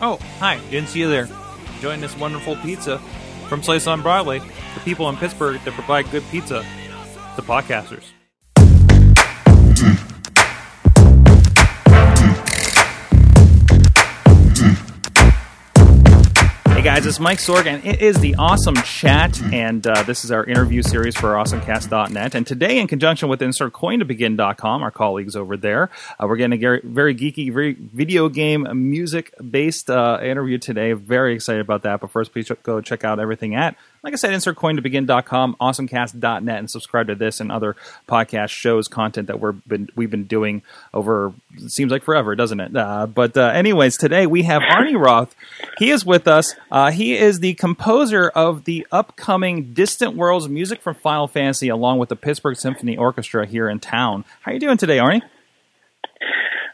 Oh, hi. Didn't see you there. Enjoying this wonderful pizza from Slice on Broadway. The people in Pittsburgh that provide good pizza. to podcasters. Guys, it's Mike Sorg, and it is the Awesome Chat, and uh, this is our interview series for AwesomeCast.net. And today, in conjunction with InsertCoinToBegin.com, our colleagues over there, uh, we're getting a very geeky, very video game music-based uh, interview today. Very excited about that. But first, please go check out everything at like I said, insertcointobegin.com, awesomecast.net, and subscribe to this and other podcast shows, content that we're been, we've been doing over, seems like forever, doesn't it? Uh, but, uh, anyways, today we have Arnie Roth. He is with us. Uh, he is the composer of the upcoming Distant Worlds music from Final Fantasy, along with the Pittsburgh Symphony Orchestra here in town. How are you doing today, Arnie?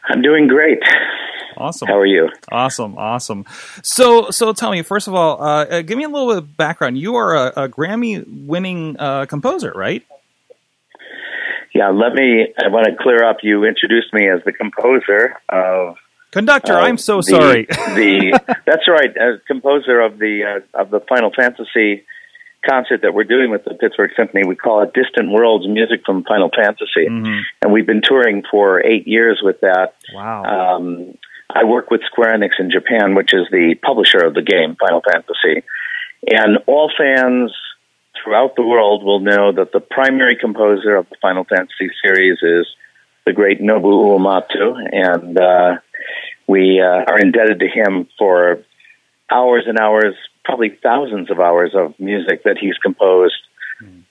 I'm doing great. Awesome. How are you? Awesome, awesome. So, so tell me, first of all, uh, uh, give me a little bit of background. You are a, a Grammy-winning uh, composer, right? Yeah. Let me. I want to clear up. You introduced me as the composer of conductor. uh, I'm so the, sorry. the that's right. As composer of the uh, of the Final Fantasy concert that we're doing with the Pittsburgh Symphony, we call it Distant Worlds Music from Final Fantasy, Mhm. and we've been touring for eight years with that. Wow. Um, I work with Square Enix in Japan, which is the publisher of the game Final Fantasy. And all fans throughout the world will know that the primary composer of the Final Fantasy series is the great Nobu Uematsu, and uh, we uh, are indebted to him for hours and hours, probably thousands of hours of music that he's composed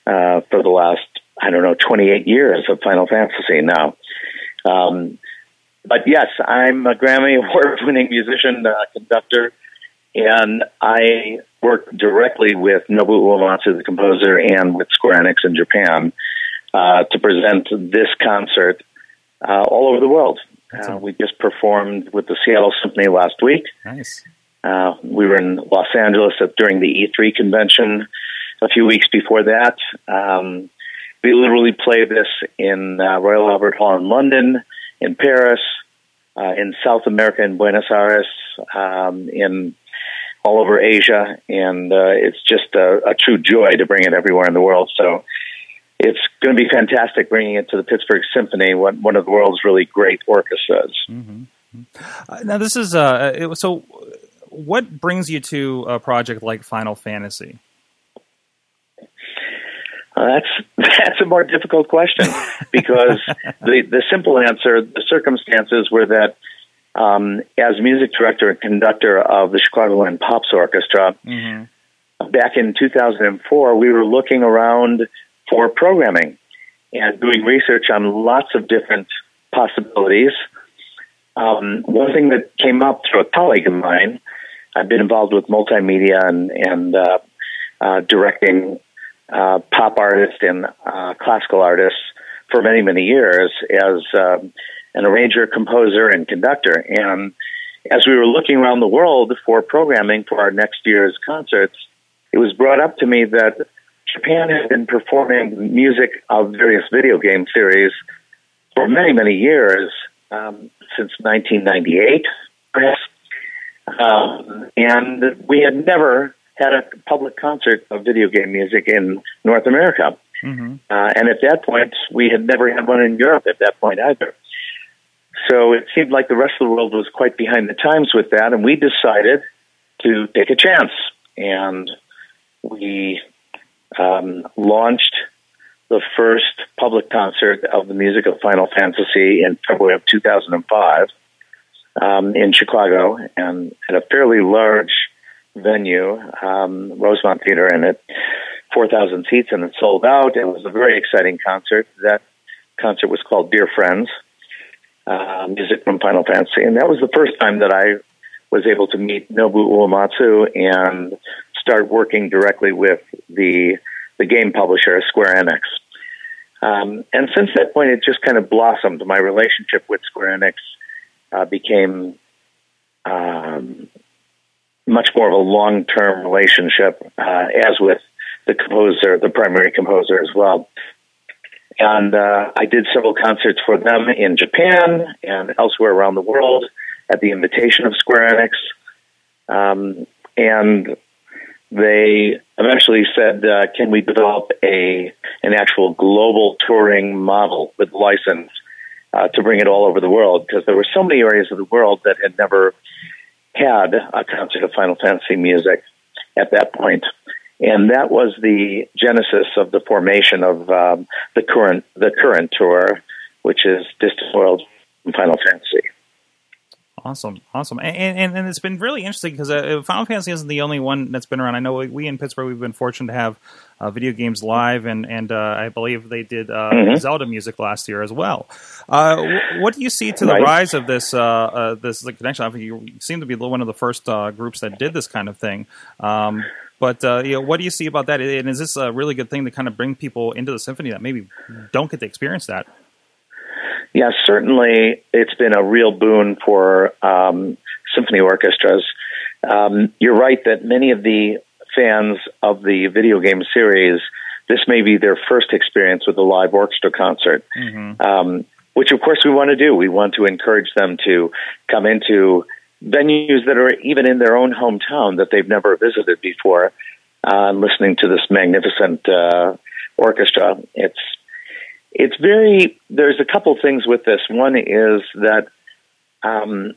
uh, for the last, I don't know, 28 years of Final Fantasy now. Um, but yes, I'm a Grammy Award winning musician, uh, conductor, and I work directly with Nobu Uematsu, the composer, and with Square Enix in Japan uh, to present this concert uh, all over the world. Uh, we just performed with the Seattle Symphony last week. nice. Uh, we were in Los Angeles at, during the E3 convention a few weeks before that. Um, we literally played this in uh, Royal Albert Hall in London, in Paris, uh, in South America, in Buenos Aires, um, in all over Asia, and uh, it's just a, a true joy to bring it everywhere in the world. So it's going to be fantastic bringing it to the Pittsburgh Symphony, one, one of the world's really great orchestras. Uh, now, this is uh, it, so. What brings you to a project like Final Fantasy? Uh, that's that's a more difficult question because the the simple answer, the circumstances were that um, as music director and conductor of the Chicagoland Pops Orchestra Mm-hmm. back in 2004, we were looking around for programming and doing research on lots of different possibilities. Um, one thing that came up through a colleague of mine, I've been involved with multimedia and, and uh, uh, directing uh, pop artists and uh, classical artists for many, many years as um, an arranger, composer, and conductor. And as we were looking around the world for programming for our next year's concerts, it was brought up to me that Japan had been performing music of various video game series for many, many years, um, since 1998, perhaps. Um, and we had never had a public concert of video game music in North America. Mm-hmm. Uh, and at that point, we had never had one in Europe at that point either. So it seemed like the rest of the world was quite behind the times with that, and we decided to take a chance. And we um, launched the first public concert of the music of Final Fantasy in February of 2005 um, in Chicago, and at a fairly large venue, um, Rosemont Theater, and it 4,000 seats, and it sold out. It was a very exciting concert. That concert was called Dear Friends, uh, music from Final Fantasy, and that was the first time that I was able to meet Nobu Uematsu and start working directly with the the game publisher Square Enix. Um, and since that point, it just kind of blossomed. My relationship with Square Enix uh, became um, much more of a long term relationship, uh, as with the composer, the primary composer as well. And uh, I did several concerts for them in Japan and elsewhere around the world at the invitation of Square Enix. Um, and they eventually said, uh, "Can we develop a an actual global touring model with license uh, to bring it all over the world?" Because there were so many areas of the world that had never had a concert of Final Fantasy music at that point, and that was the genesis of the formation of um, the current the current tour, which is Distant World Final Fantasy. Awesome, awesome, and and, and it's been really interesting because uh, Final Fantasy isn't the only one that's been around. I know we in Pittsburgh we've been fortunate to have uh, video games live, and and uh, I believe they did uh, mm-hmm. Zelda music last year as well. Uh, w- what do you see to the right. rise of this uh, this connection? I think you seem to be one of the first groups that did this kind of thing. Um, but you know, what do you see about that? And is this a really good thing to kind of bring people into the symphony that maybe don't get to experience that? Yeah, certainly it's been a real boon for um, symphony orchestras. Um, you're right that many of the fans of the video game series, this may be their first experience with a live orchestra concert, mm-hmm. um, which of course we want to do. We want to encourage them to come into venues that are even in their own hometown that they've never visited before, uh, listening to this magnificent uh, orchestra. It's it's very there's a couple things with this. One is that um,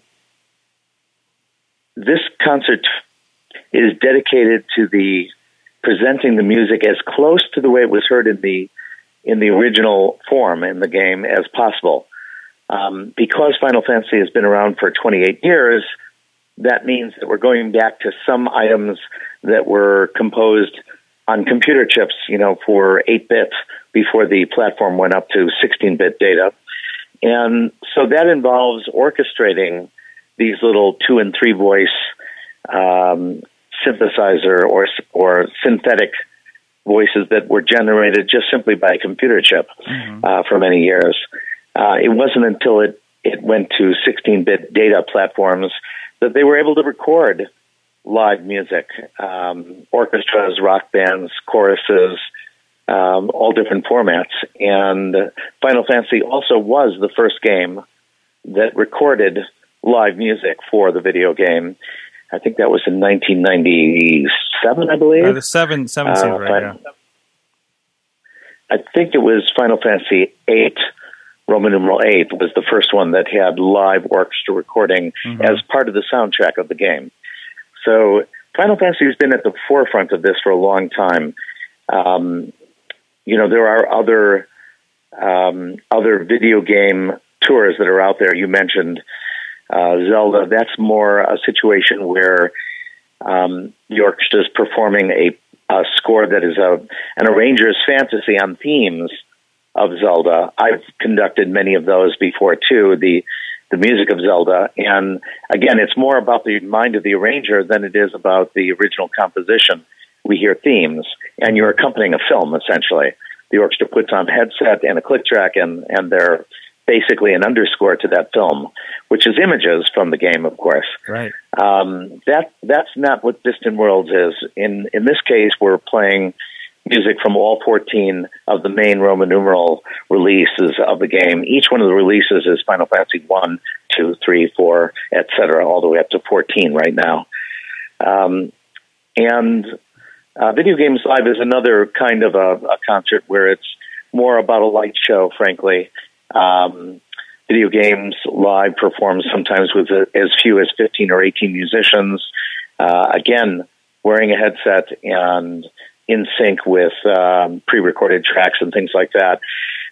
this concert is dedicated to the presenting the music as close to the way it was heard in the in the original form in the game as possible. Um, because Final Fantasy has been around for 28 years, that means that we're going back to some items that were composed on computer chips, you know, for 8 bit before the platform went up to 16 bit data. And so that involves orchestrating these little two and three voice um, synthesizer or, or synthetic voices that were generated just simply by a computer chip mm-hmm. uh, for many years. Uh, it wasn't until it, it went to 16 bit data platforms that they were able to record live music, um, orchestras, rock bands, choruses, um, all different formats. And Final Fantasy also was the first game that recorded live music for the video game. I think that was in 1997, I believe. Uh, the seven, seven uh, right, yeah. I think it was Final Fantasy eight. Roman numeral eight, was the first one that had live orchestra recording mm-hmm. as part of the soundtrack of the game. So Final Fantasy has been at the forefront of this for a long time. Um, you know, there are other um, other video game tours that are out there. You mentioned uh, Zelda. That's more a situation where um, the orchestra is performing a, a score that is a an arranger's fantasy on themes of Zelda. I've conducted many of those before too. The the music of Zelda. And again, it's more about the mind of the arranger than it is about the original composition. We hear themes, and you're accompanying a film essentially. The orchestra puts on a headset and a click track, and and they're basically an underscore to that film, which is images from the game, of course. Right. Um, that that's not what Distant Worlds is. In in this case, we're playing music from all 14 of the main Roman numeral releases of the game. Each one of the releases is Final Fantasy 1, 2, 3, 4, etc., all the way up to 14 right now. Um, and uh, Video Games Live is another kind of a, a, concert where it's more about a light show, frankly. Um, Video Games Live performs sometimes with a, as few as 15 or 18 musicians. Uh, again, wearing a headset and in sync with um, pre-recorded tracks and things like that.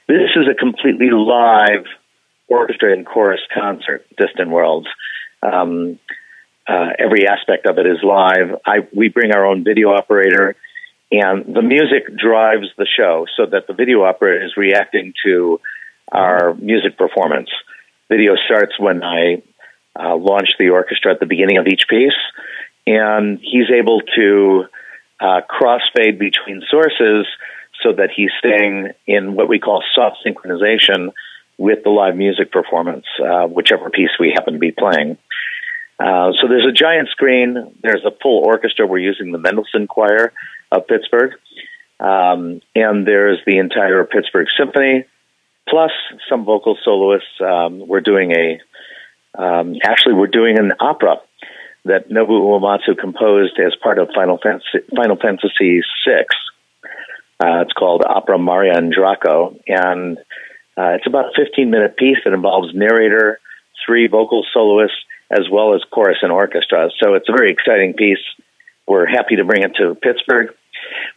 This is a completely live orchestra and chorus concert, Distant Worlds. Um, uh, every aspect of it is live. I, we bring our own video operator, and the music drives the show so that the video operator is reacting to our music performance. Video starts when I uh, launch the orchestra at the beginning of each piece, and he's able to uh, crossfade between sources so that he's staying in what we call soft synchronization with the live music performance, uh, whichever piece we happen to be playing. Uh, so there's a giant screen. There's a full orchestra. We're using the Mendelssohn Choir of Pittsburgh. Um, and there's the entire Pittsburgh Symphony, plus some vocal soloists. Um, we're doing a, um, actually, we're doing an opera that Nobu Uematsu composed as part of Final Fantasy, Final Fantasy VI. Uh, it's called Opera Maria and Draco, and uh, it's about a 15 minute piece that involves narrator, three vocal soloists, as well as chorus and orchestra. So it's a very exciting piece. We're happy to bring it to Pittsburgh.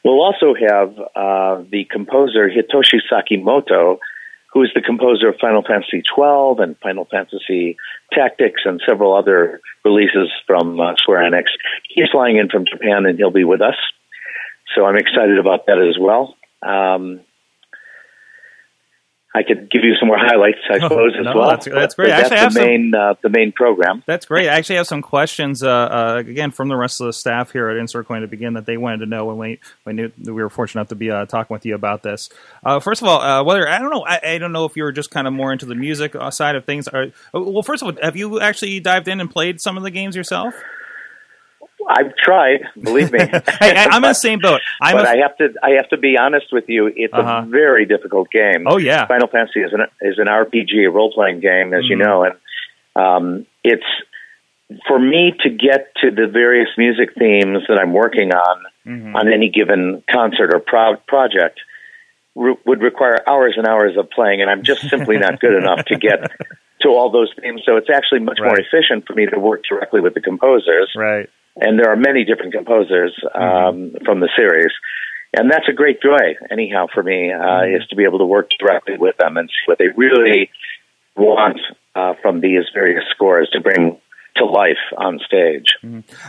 We'll also have uh, the composer Hitoshi Sakimoto, who is the composer of Final Fantasy XII and Final Fantasy Tactics and several other releases from uh, Square Enix. He's flying in from Japan and he'll be with us. So I'm excited about that as well. Um, I could give you some more highlights, I suppose, oh, as well. That's, that's great. That's actually, the main some, uh, the main program. That's great. I actually have some questions uh, uh, again from the rest of the staff here at Insert Coin to begin that they wanted to know when we when we were fortunate enough to be uh, talking with you about this. Uh, first of all, uh, whether I don't know, I, I, don't know if you were just kind of more into the music side of things. Or, well, first of all, have you actually dived in and played some of the games yourself? I've tried, believe me. hey, I, am in the same boat. I'm but a, I have to, I have to be honest with you. It's Uh-huh. a very difficult game. Oh, yeah. Final Fantasy is an is an RPG, a role playing game, as you Mhm. know, and um, it's for me to get to the various music themes that I'm working on Mhm. on any given concert or pro- project re- would require hours and hours of playing, and I'm just simply not good enough to get to all those themes. So it's actually much more efficient for me to work directly with the composers right. And there are many different composers um, from the series. And that's a great joy, anyhow, for me, uh, is to be able to work directly with them and see what they really want uh, from these various scores to bring to life on stage.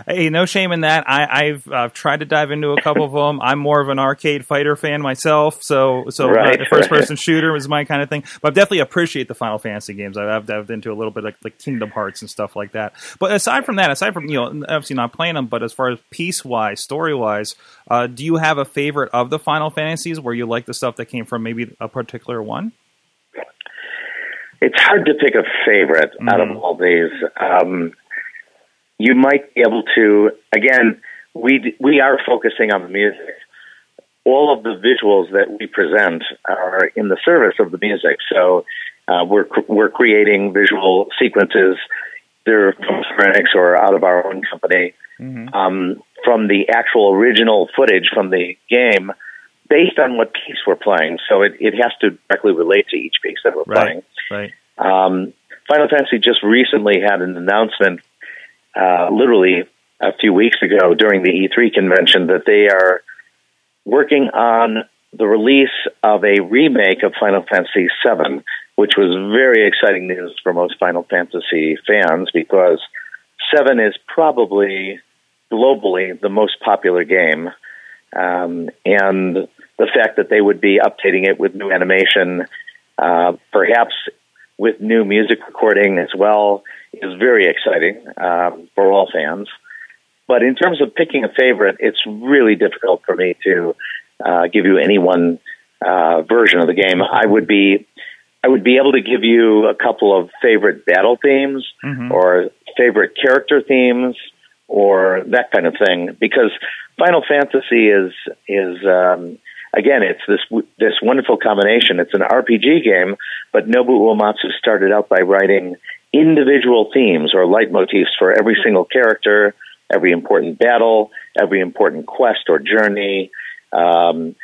Hey, no shame in that. I, I've uh, tried to dive into a couple of them. I'm more of an arcade fighter fan myself, so so Right, uh, the first right. person shooter is my kind of thing. But I definitely appreciate the Final Fantasy games. I've, I've dived into a little bit like, like Kingdom Hearts and stuff like that. But aside from that, aside from you know obviously not playing them, but as far as piece wise, story wise, uh, do you have a favorite of the Final Fantasies where you like the stuff that came from maybe a particular one? It's hard to pick a favorite out of Mhm. all these. Um, you might be able to, again, we, we are focusing on the music. All of the visuals that we present are in the service of the music. So uh, we're, we're creating visual sequences. They're from Square Enix or out of our own company Mm-hmm. um, from the actual original footage from the game based on what piece we're playing. So it, it has to directly relate to each piece that we're Right. playing. Right. Um, Final Fantasy just recently had an announcement, uh, literally a few weeks ago during the E3 convention, that they are working on the release of a remake of Final Fantasy VII, which was very exciting news for most Final Fantasy fans because Seven is probably globally the most popular game, um, and the fact that they would be updating it with new animation, uh, perhaps with new music recording as well, is very exciting um, for all fans. But in terms of picking a favorite, it's really difficult for me to uh, give you any one uh, version of the game. I would be I would be able to give you a couple of favorite battle themes Mhm. or favorite character themes or that kind of thing because Final Fantasy is is um, again it's this this wonderful combination. It's an RPG game, but Nobuo Uematsu started out by writing individual themes or leitmotifs for every single character, every important battle, every important quest or journey. Um,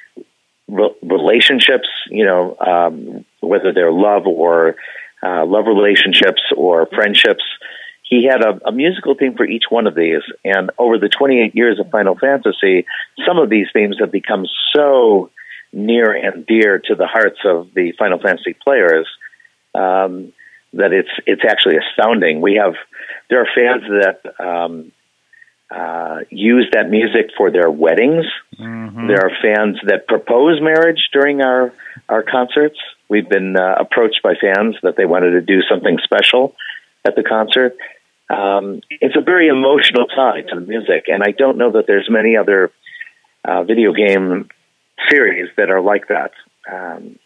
re- relationships, you know, um, whether they're love or uh, love relationships or friendships. He had a, a musical theme for each one of these, and over the 28 years of Final Fantasy, some of these themes have become so near and dear to the hearts of the Final Fantasy players um, that it's it's actually astounding. We have there are fans that um, uh, use that music for their weddings. Mhm. There are fans that propose marriage during our our concerts. We've been uh, approached by fans that they wanted to do something special at the concert. Um, it's a very emotional side to the music, and I don't know that there's many other uh, video game series that are like that. Um,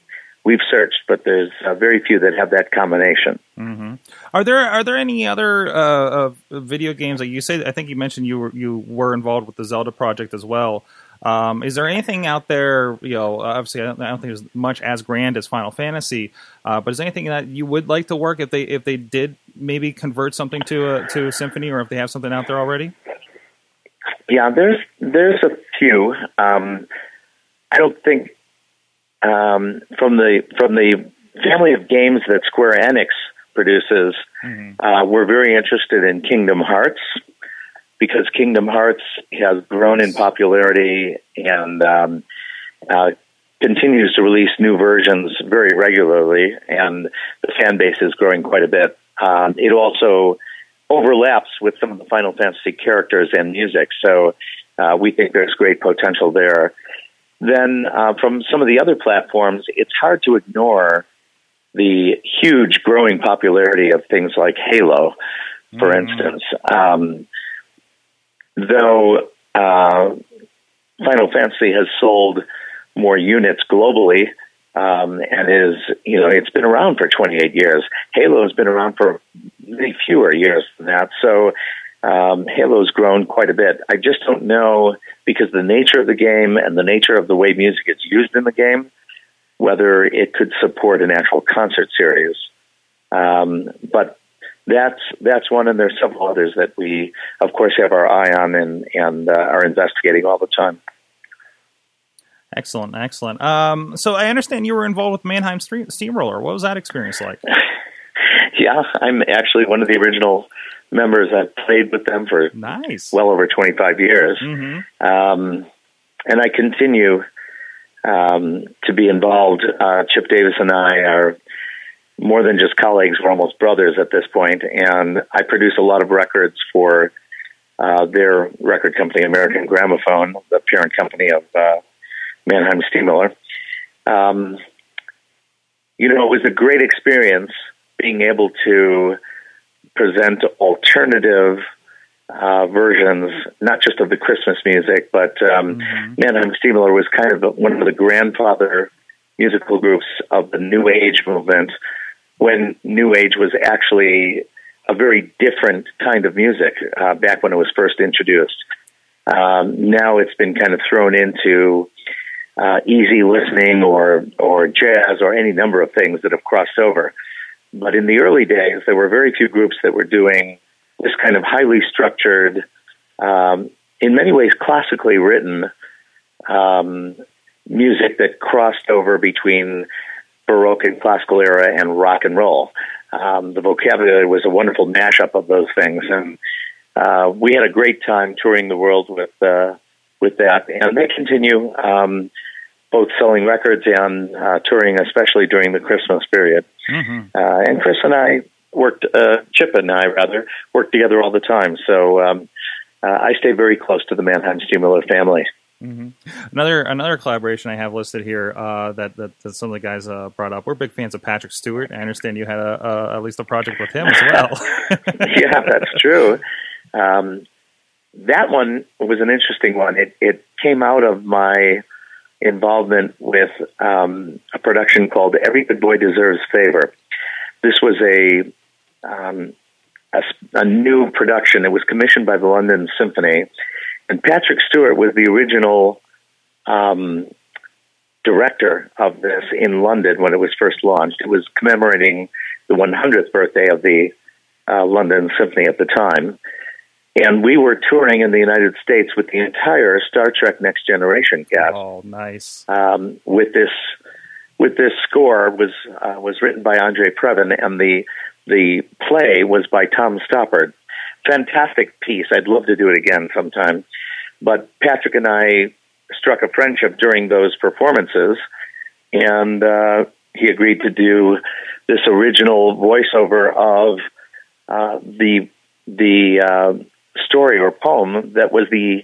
we've searched, but there's uh, very few that have that combination. hmm Are there are there any other uh, uh, video games that you say? I think you mentioned you were you were involved with the Zelda project as well. Um, is there anything out there? You know, obviously, I don't, I don't think there's much as grand as Final Fantasy, uh, but is there anything that you would like to work if they if they did maybe convert something to a to a symphony, or if they have something out there already? Yeah, there's there's a few. Um, I don't think um, from the from the family of games that Square Enix produces, mm-hmm. uh, we're very interested in Kingdom Hearts because Kingdom Hearts has grown in popularity and um, uh, continues to release new versions very regularly, and the fan base is growing quite a bit. Um, it also overlaps with some of the Final Fantasy characters and music, so uh, we think there's great potential there. Then, uh, from some of the other platforms, it's hard to ignore the huge growing popularity of things like Halo, for mm. instance. Um, though uh, Final Fantasy has sold more units globally um, and is, you know, it's been around for 28 years. Halo has been around for many fewer years than that. So um, Halo's grown quite a bit. I just don't know because the nature of the game and the nature of the way music is used in the game, whether it could support an actual concert series. Um, but that's that's one, and there's several others that we, of course, have our eye on and and uh, are investigating all the time. Excellent, excellent. Um, so I understand you were involved with Mannheim Street, Steamroller. What was that experience like? yeah, I'm actually one of the original members. I've played with them for nice, well over 25 years, mm-hmm. um, and I continue um, to be involved. Uh, Chip Davis and I are more than just colleagues. We're almost brothers at this point, and I produce a lot of records for uh, their record company, American Gramophone, the parent company of uh, Mannheim Steamroller. Um, you know, it was a great experience being able to present alternative uh, versions, not just of the Christmas music, but um, mm-hmm. Mannheim Steamroller was kind of one of the grandfather musical groups of the New Age movement when New Age was actually a very different kind of music uh, back when it was first introduced. Um, now it's been kind of thrown into uh, easy listening or or jazz or any number of things that have crossed over. But in the early days, there were very few groups that were doing this kind of highly structured, um, in many ways classically written um, music that crossed over between Baroque and classical era and rock and roll. Um, the vocabulary was a wonderful mashup of those things, and uh, we had a great time touring the world with uh, with that. And they continue um, both selling records and uh, touring, especially during the Christmas period. Mm-hmm. Uh, and Chris and I worked, uh, Chip and I rather, worked together all the time. So um, uh, I stay very close to the Mannheim Steamroller family. Mm-hmm. Another another collaboration I have listed here uh, that, that, that some of the guys uh, brought up. We're big fans of Patrick Stewart. I understand you had a, a at least a project with him as well. yeah, that's true. Um, that one was an interesting one. It it came out of my involvement with um, a production called "Every Good Boy Deserves Favor." This was a um, a, a new production. It was commissioned by the London Symphony and Patrick Stewart was the original um, director of this in London when it was first launched. It was commemorating the 100th birthday of the uh, London Symphony at the time. And we were touring in the United States with the entire Star Trek Next Generation cast. Oh, nice! Um, with this, with this score was uh, was written by Andre Previn, and the the play was by Tom Stoppard fantastic piece. I'd love to do it again sometime. But Patrick and I struck a friendship during those performances, and uh, he agreed to do this original voiceover of uh, the the uh, story or poem that was the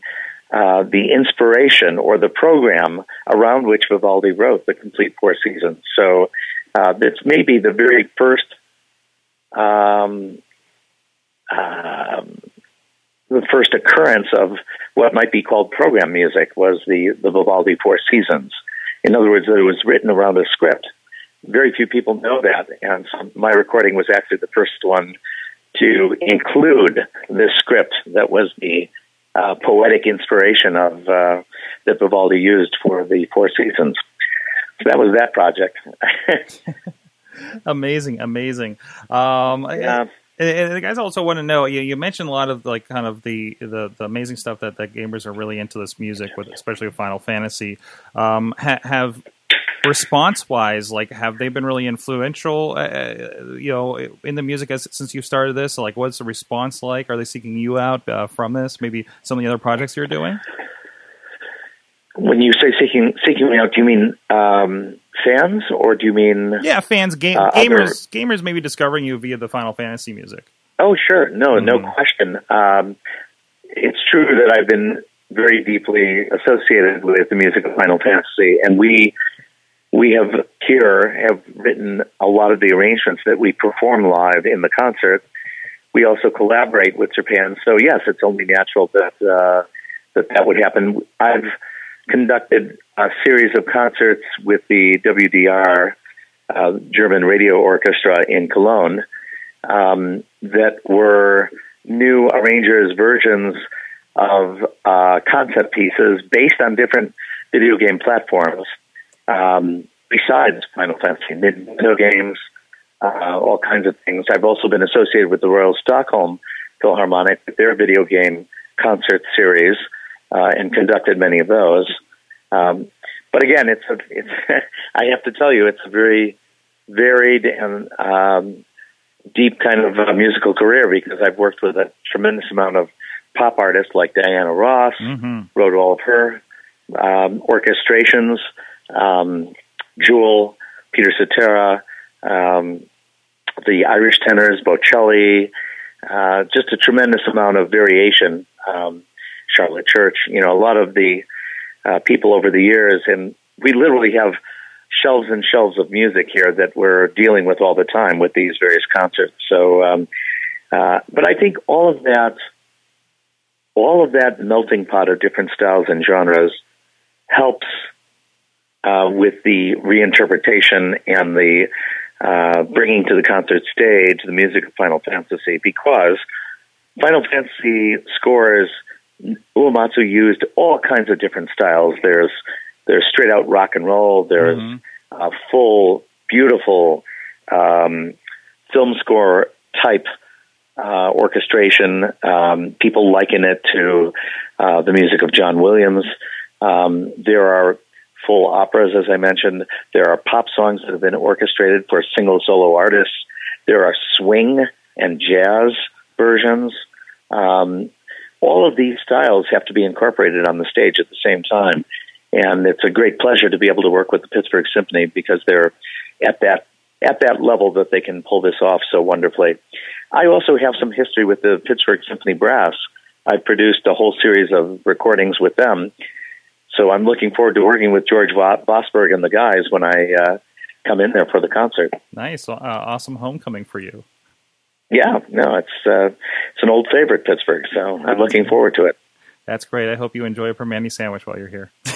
uh, the inspiration or the program around which Vivaldi wrote the complete Four Seasons. So uh, it's maybe the very first um, um, the first occurrence of what might be called program music was the, the Vivaldi Four Seasons. In other words, it was written around a script. Very few people know that, and my recording was actually the first one to include this script that was the uh, poetic inspiration of uh, that Vivaldi used for the Four Seasons. So that was that project. amazing, amazing. Um, yeah. And the guys also want to know. You, you, mentioned a lot of like kind of the, the, the amazing stuff that, that gamers are really into this music with, especially with Final Fantasy. Um, ha, have response wise, like have they been really influential? Uh, uh, you know, in the music as, since you started this. Like, what's the response like? Are they seeking you out uh, from this? Maybe some of the other projects you're doing. When you say seeking seeking me out, do you mean um, fans or do you mean yeah fans game, uh, gamers other... gamers maybe discovering you via the Final Fantasy music? Oh sure, no, mm. no mm-hmm. question. Um, it's true that I've been very deeply associated with the music of Final Fantasy, and we we have here have written a lot of the arrangements that we perform live in the concert. We also collaborate with Japan, so yes, it's only natural that uh, that that would happen. I've conducted a series of concerts with the WDR uh, German Radio Orchestra in Cologne um, that were new arrangers' versions of uh, concept pieces based on different video game platforms. Um, besides Final Fantasy, video games, uh, all kinds of things. I've also been associated with the Royal Stockholm Philharmonic with their video game concert series uh, and conducted many of those. Um, but again, it's a, it's I have to tell you, it's a very varied and um, deep kind of uh, musical career because I've worked with a tremendous amount of pop artists like Diana Ross, mm-hmm. wrote all of her um, orchestrations, um, Jewel, Peter Cetera, um, the Irish tenors, Bocelli, uh, just a tremendous amount of variation. Um, Charlotte Church, you know, a lot of the uh, people over the years, and we literally have shelves and shelves of music here that we're dealing with all the time with these various concerts. So, um, uh, but I think all of that, all of that melting pot of different styles and genres helps uh, with the reinterpretation and the uh, bringing to the concert stage the music of Final Fantasy because Final Fantasy scores Uematsu used all kinds of different styles. There's there's straight out rock and roll. There's mm-hmm. a full, beautiful um, film score type uh, orchestration. Um, people liken it to uh, the music of John Williams. Um, there are full operas, as I mentioned. There are pop songs that have been orchestrated for single solo artists. There are swing and jazz versions. Um, all of these styles have to be incorporated on the stage at the same time. And it's a great pleasure to be able to work with the Pittsburgh Symphony because they're at that at that level that they can pull this off so wonderfully. I also have some history with the Pittsburgh Symphony Brass. I've produced a whole series of recordings with them. So I'm looking forward to working with George Vosburgh and the guys when I uh, come in there for the concert. Nice. Uh, awesome homecoming for you. Yeah, no, it's uh, it's an old favorite, Pittsburgh. So I'm looking forward to it. That's great. I hope you enjoy a Primanti sandwich while you're here.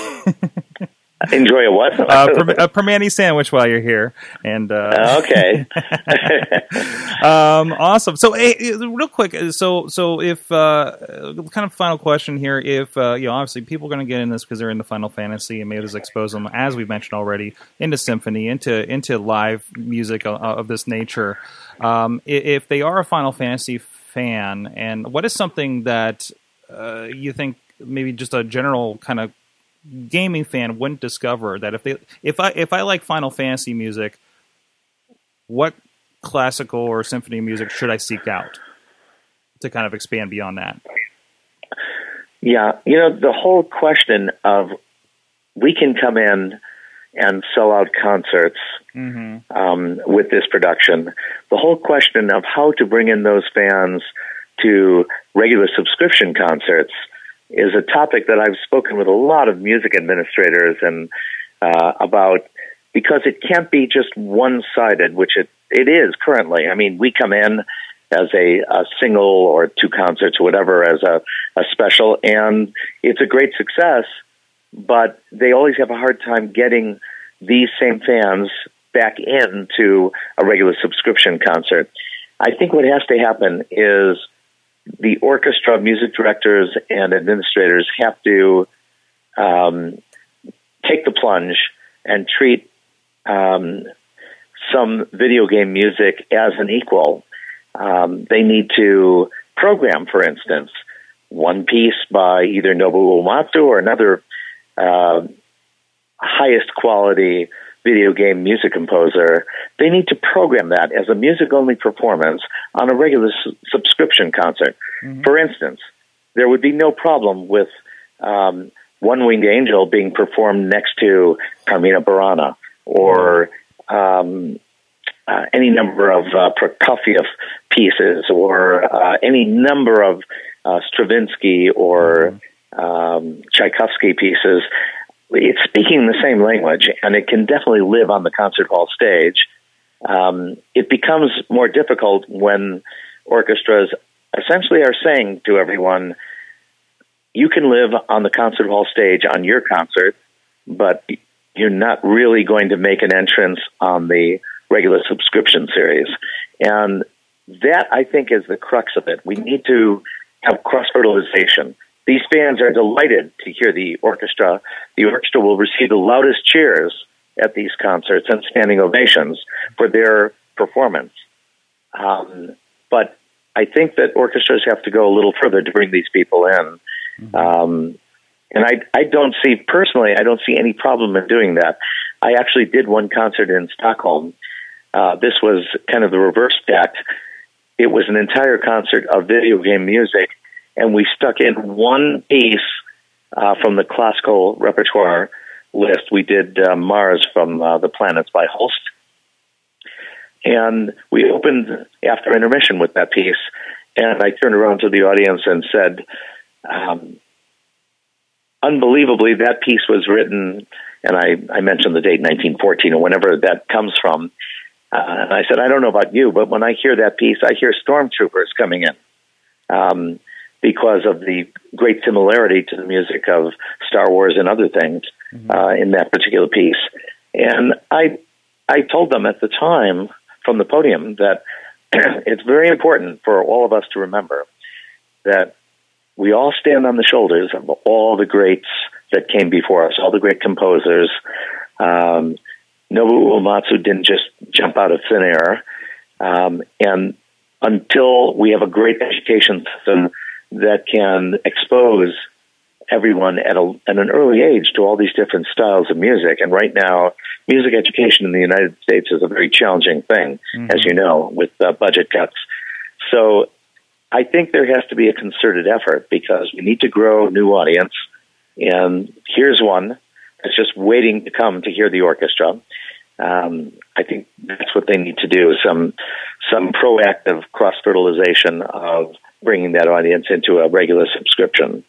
Enjoy a what? uh, per, a Primanti sandwich while you're here, and uh, okay. um, awesome. So, hey, real quick, so so if uh, kind of final question here, if uh, you know, obviously people are going to get in this because they're in the Final Fantasy, and maybe this expose them, as we mentioned already, into symphony, into into live music of, of this nature. Um, if they are a Final Fantasy fan, and what is something that uh, you think maybe just a general kind of gaming fan wouldn't discover that if they if I if I like Final Fantasy music, what classical or symphony music should I seek out to kind of expand beyond that? Yeah, you know the whole question of we can come in and sell out concerts mm-hmm. um, with this production. The whole question of how to bring in those fans to regular subscription concerts is a topic that I've spoken with a lot of music administrators and uh, about because it can't be just one sided, which it, it is currently. I mean, we come in as a, a single or two concerts or whatever as a, a special, and it's a great success but they always have a hard time getting these same fans back into a regular subscription concert. I think what has to happen is the orchestra, music directors, and administrators have to um, take the plunge and treat um, some video game music as an equal. Um, they need to program, for instance, one piece by either Nobuo Uematsu or another uh, highest quality video game music composer. They need to program that as a music only performance on a regular su- subscription concert. Mm-hmm. For instance, there would be no problem with um, One Winged Angel being performed next to Carmina Burana or um, uh, any number of uh, Prokofiev pieces or uh, any number of uh, Stravinsky or mm-hmm. um, Tchaikovsky pieces. It's speaking the same language, and it can definitely live on the concert hall stage. Um, it becomes more difficult when orchestras essentially are saying to everyone, you can live on the concert hall stage on your concert, but you're not really going to make an entrance on the regular subscription series. And that, I think, is the crux of it. We need to have cross fertilization. These fans are delighted to hear the orchestra. The orchestra will receive the loudest cheers at these concerts and standing ovations for their performance. Um, but I think that orchestras have to go a little further to bring these people in. Mm-hmm. Um, and I, I don't see personally, I don't see any problem in doing that. I actually did one concert in Stockholm. Uh, this was kind of the reverse act. It was an entire concert of video game music, and we stuck in one piece uh, from the classical repertoire list. We did uh, Mars from uh, the Planets by Holst. And we opened after intermission with that piece, and I turned around to the audience and said, um, unbelievably, that piece was written, and I, I mentioned the date 1914 or whenever that comes from. Uh, and I said, I don't know about you, but when I hear that piece, I hear stormtroopers coming in um, because of the great similarity to the music of Star Wars and other things mm-hmm. uh, in that particular piece. And I, I told them at the time from the podium that it's very important for all of us to remember that we all stand on the shoulders of all the greats that came before us, all the great composers. Um, Nobuo Uematsu didn't just jump out of thin air. Um, and until we have a great education system that can expose everyone at, a, at an early age to all these different styles of music. And right now, music education in the United States is a very challenging thing, mm-hmm. as you know, with uh, budget cuts. So I think there has to be a concerted effort because we need to grow a new audience. And here's one that's just waiting to come to hear the orchestra. Um, I think that's what they need to do some some proactive cross fertilization of bringing that audience into a regular subscription.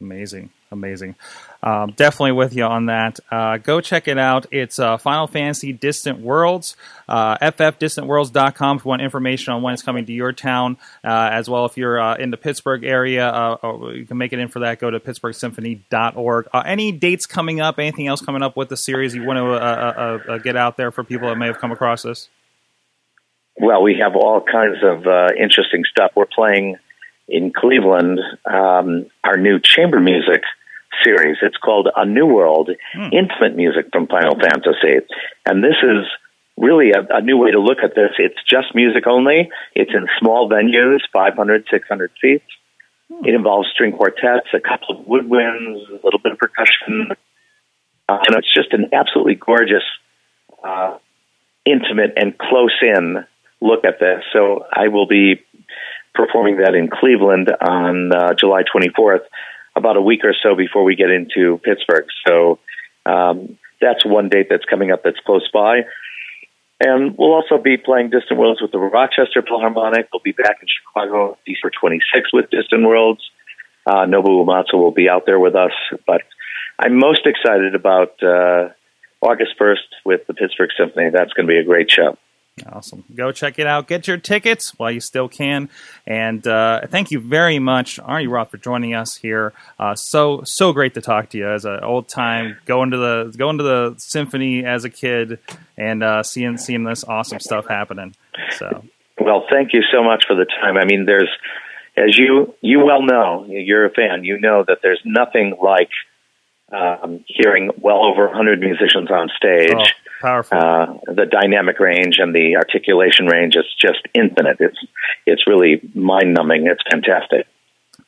Amazing, amazing. Um, definitely with you on that. Uh, go check it out. It's uh, Final Fantasy Distant Worlds, uh, ffdistantworlds.com if you want information on when it's coming to your town, uh, as well if you're uh, in the Pittsburgh area, uh, you can make it in for that. Go to pittsburghsymphony.org. Uh, any dates coming up? Anything else coming up with the series you want to get out there for people that may have come across this? Well, we have all kinds of interesting stuff. We're playing in Cleveland um, our new chamber music series. It's called A New World hmm. Intimate Music from Final Fantasy. And this is really a, a, new way to look at this. It's just music only. It's in small venues, 500, 600 seats. Hmm. It involves string quartets, a couple of woodwinds, a little bit of percussion. Uh, and it's just an absolutely gorgeous, uh, intimate and close in look at this. So I will be performing that in Cleveland on uh, July 24th about a week or so before we get into Pittsburgh. So um, that's one date that's coming up that's close by. And we'll also be playing Distant Worlds with the Rochester Philharmonic. We'll be back in Chicago December 26th with Distant Worlds. Uh, Nobuo Uematsu will be out there with us. But I'm most excited about uh, August 1st with the Pittsburgh Symphony. That's going to be a great show. Awesome. Go check it out. Get your tickets while you still can. And uh, thank you very much, Arnie Roth, for joining us here. Uh, so so great to talk to you as an old time going to the going to the symphony as a kid and uh, seeing seeing this awesome stuff happening. So well, thank you so much for the time. I mean, there's as you you well know, you're a fan. You know that there's nothing like um, hearing well over 100 musicians on stage. Oh, powerful. Uh, the dynamic range and the articulation range is just infinite. It's it's really mind numbing. It's fantastic.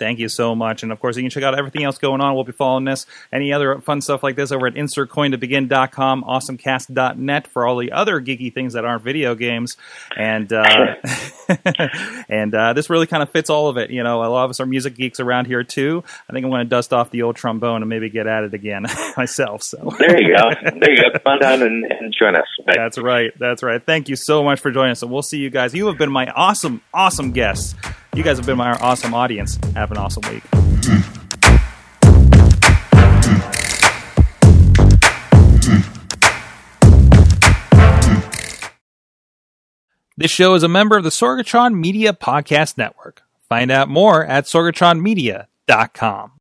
Thank you so much. And of course, you can check out everything else going on. We'll be following this, any other fun stuff like this over at insertcointobegin.com, awesomecast.net for all the other geeky things that aren't video games. And, uh, and, uh, this really kind of fits all of it. You know, a lot of us are music geeks around here too. I think I'm going to dust off the old trombone and maybe get at it again myself. So there you go. There you go. Come on down and, and join us. That's right. That's right. Thank you so much for joining us. And we'll see you guys. You have been my awesome, awesome guests. You guys have been my awesome audience. Have an awesome week. This show is a member of the Sorgatron Media Podcast Network. Find out more at sorgatronmedia.com.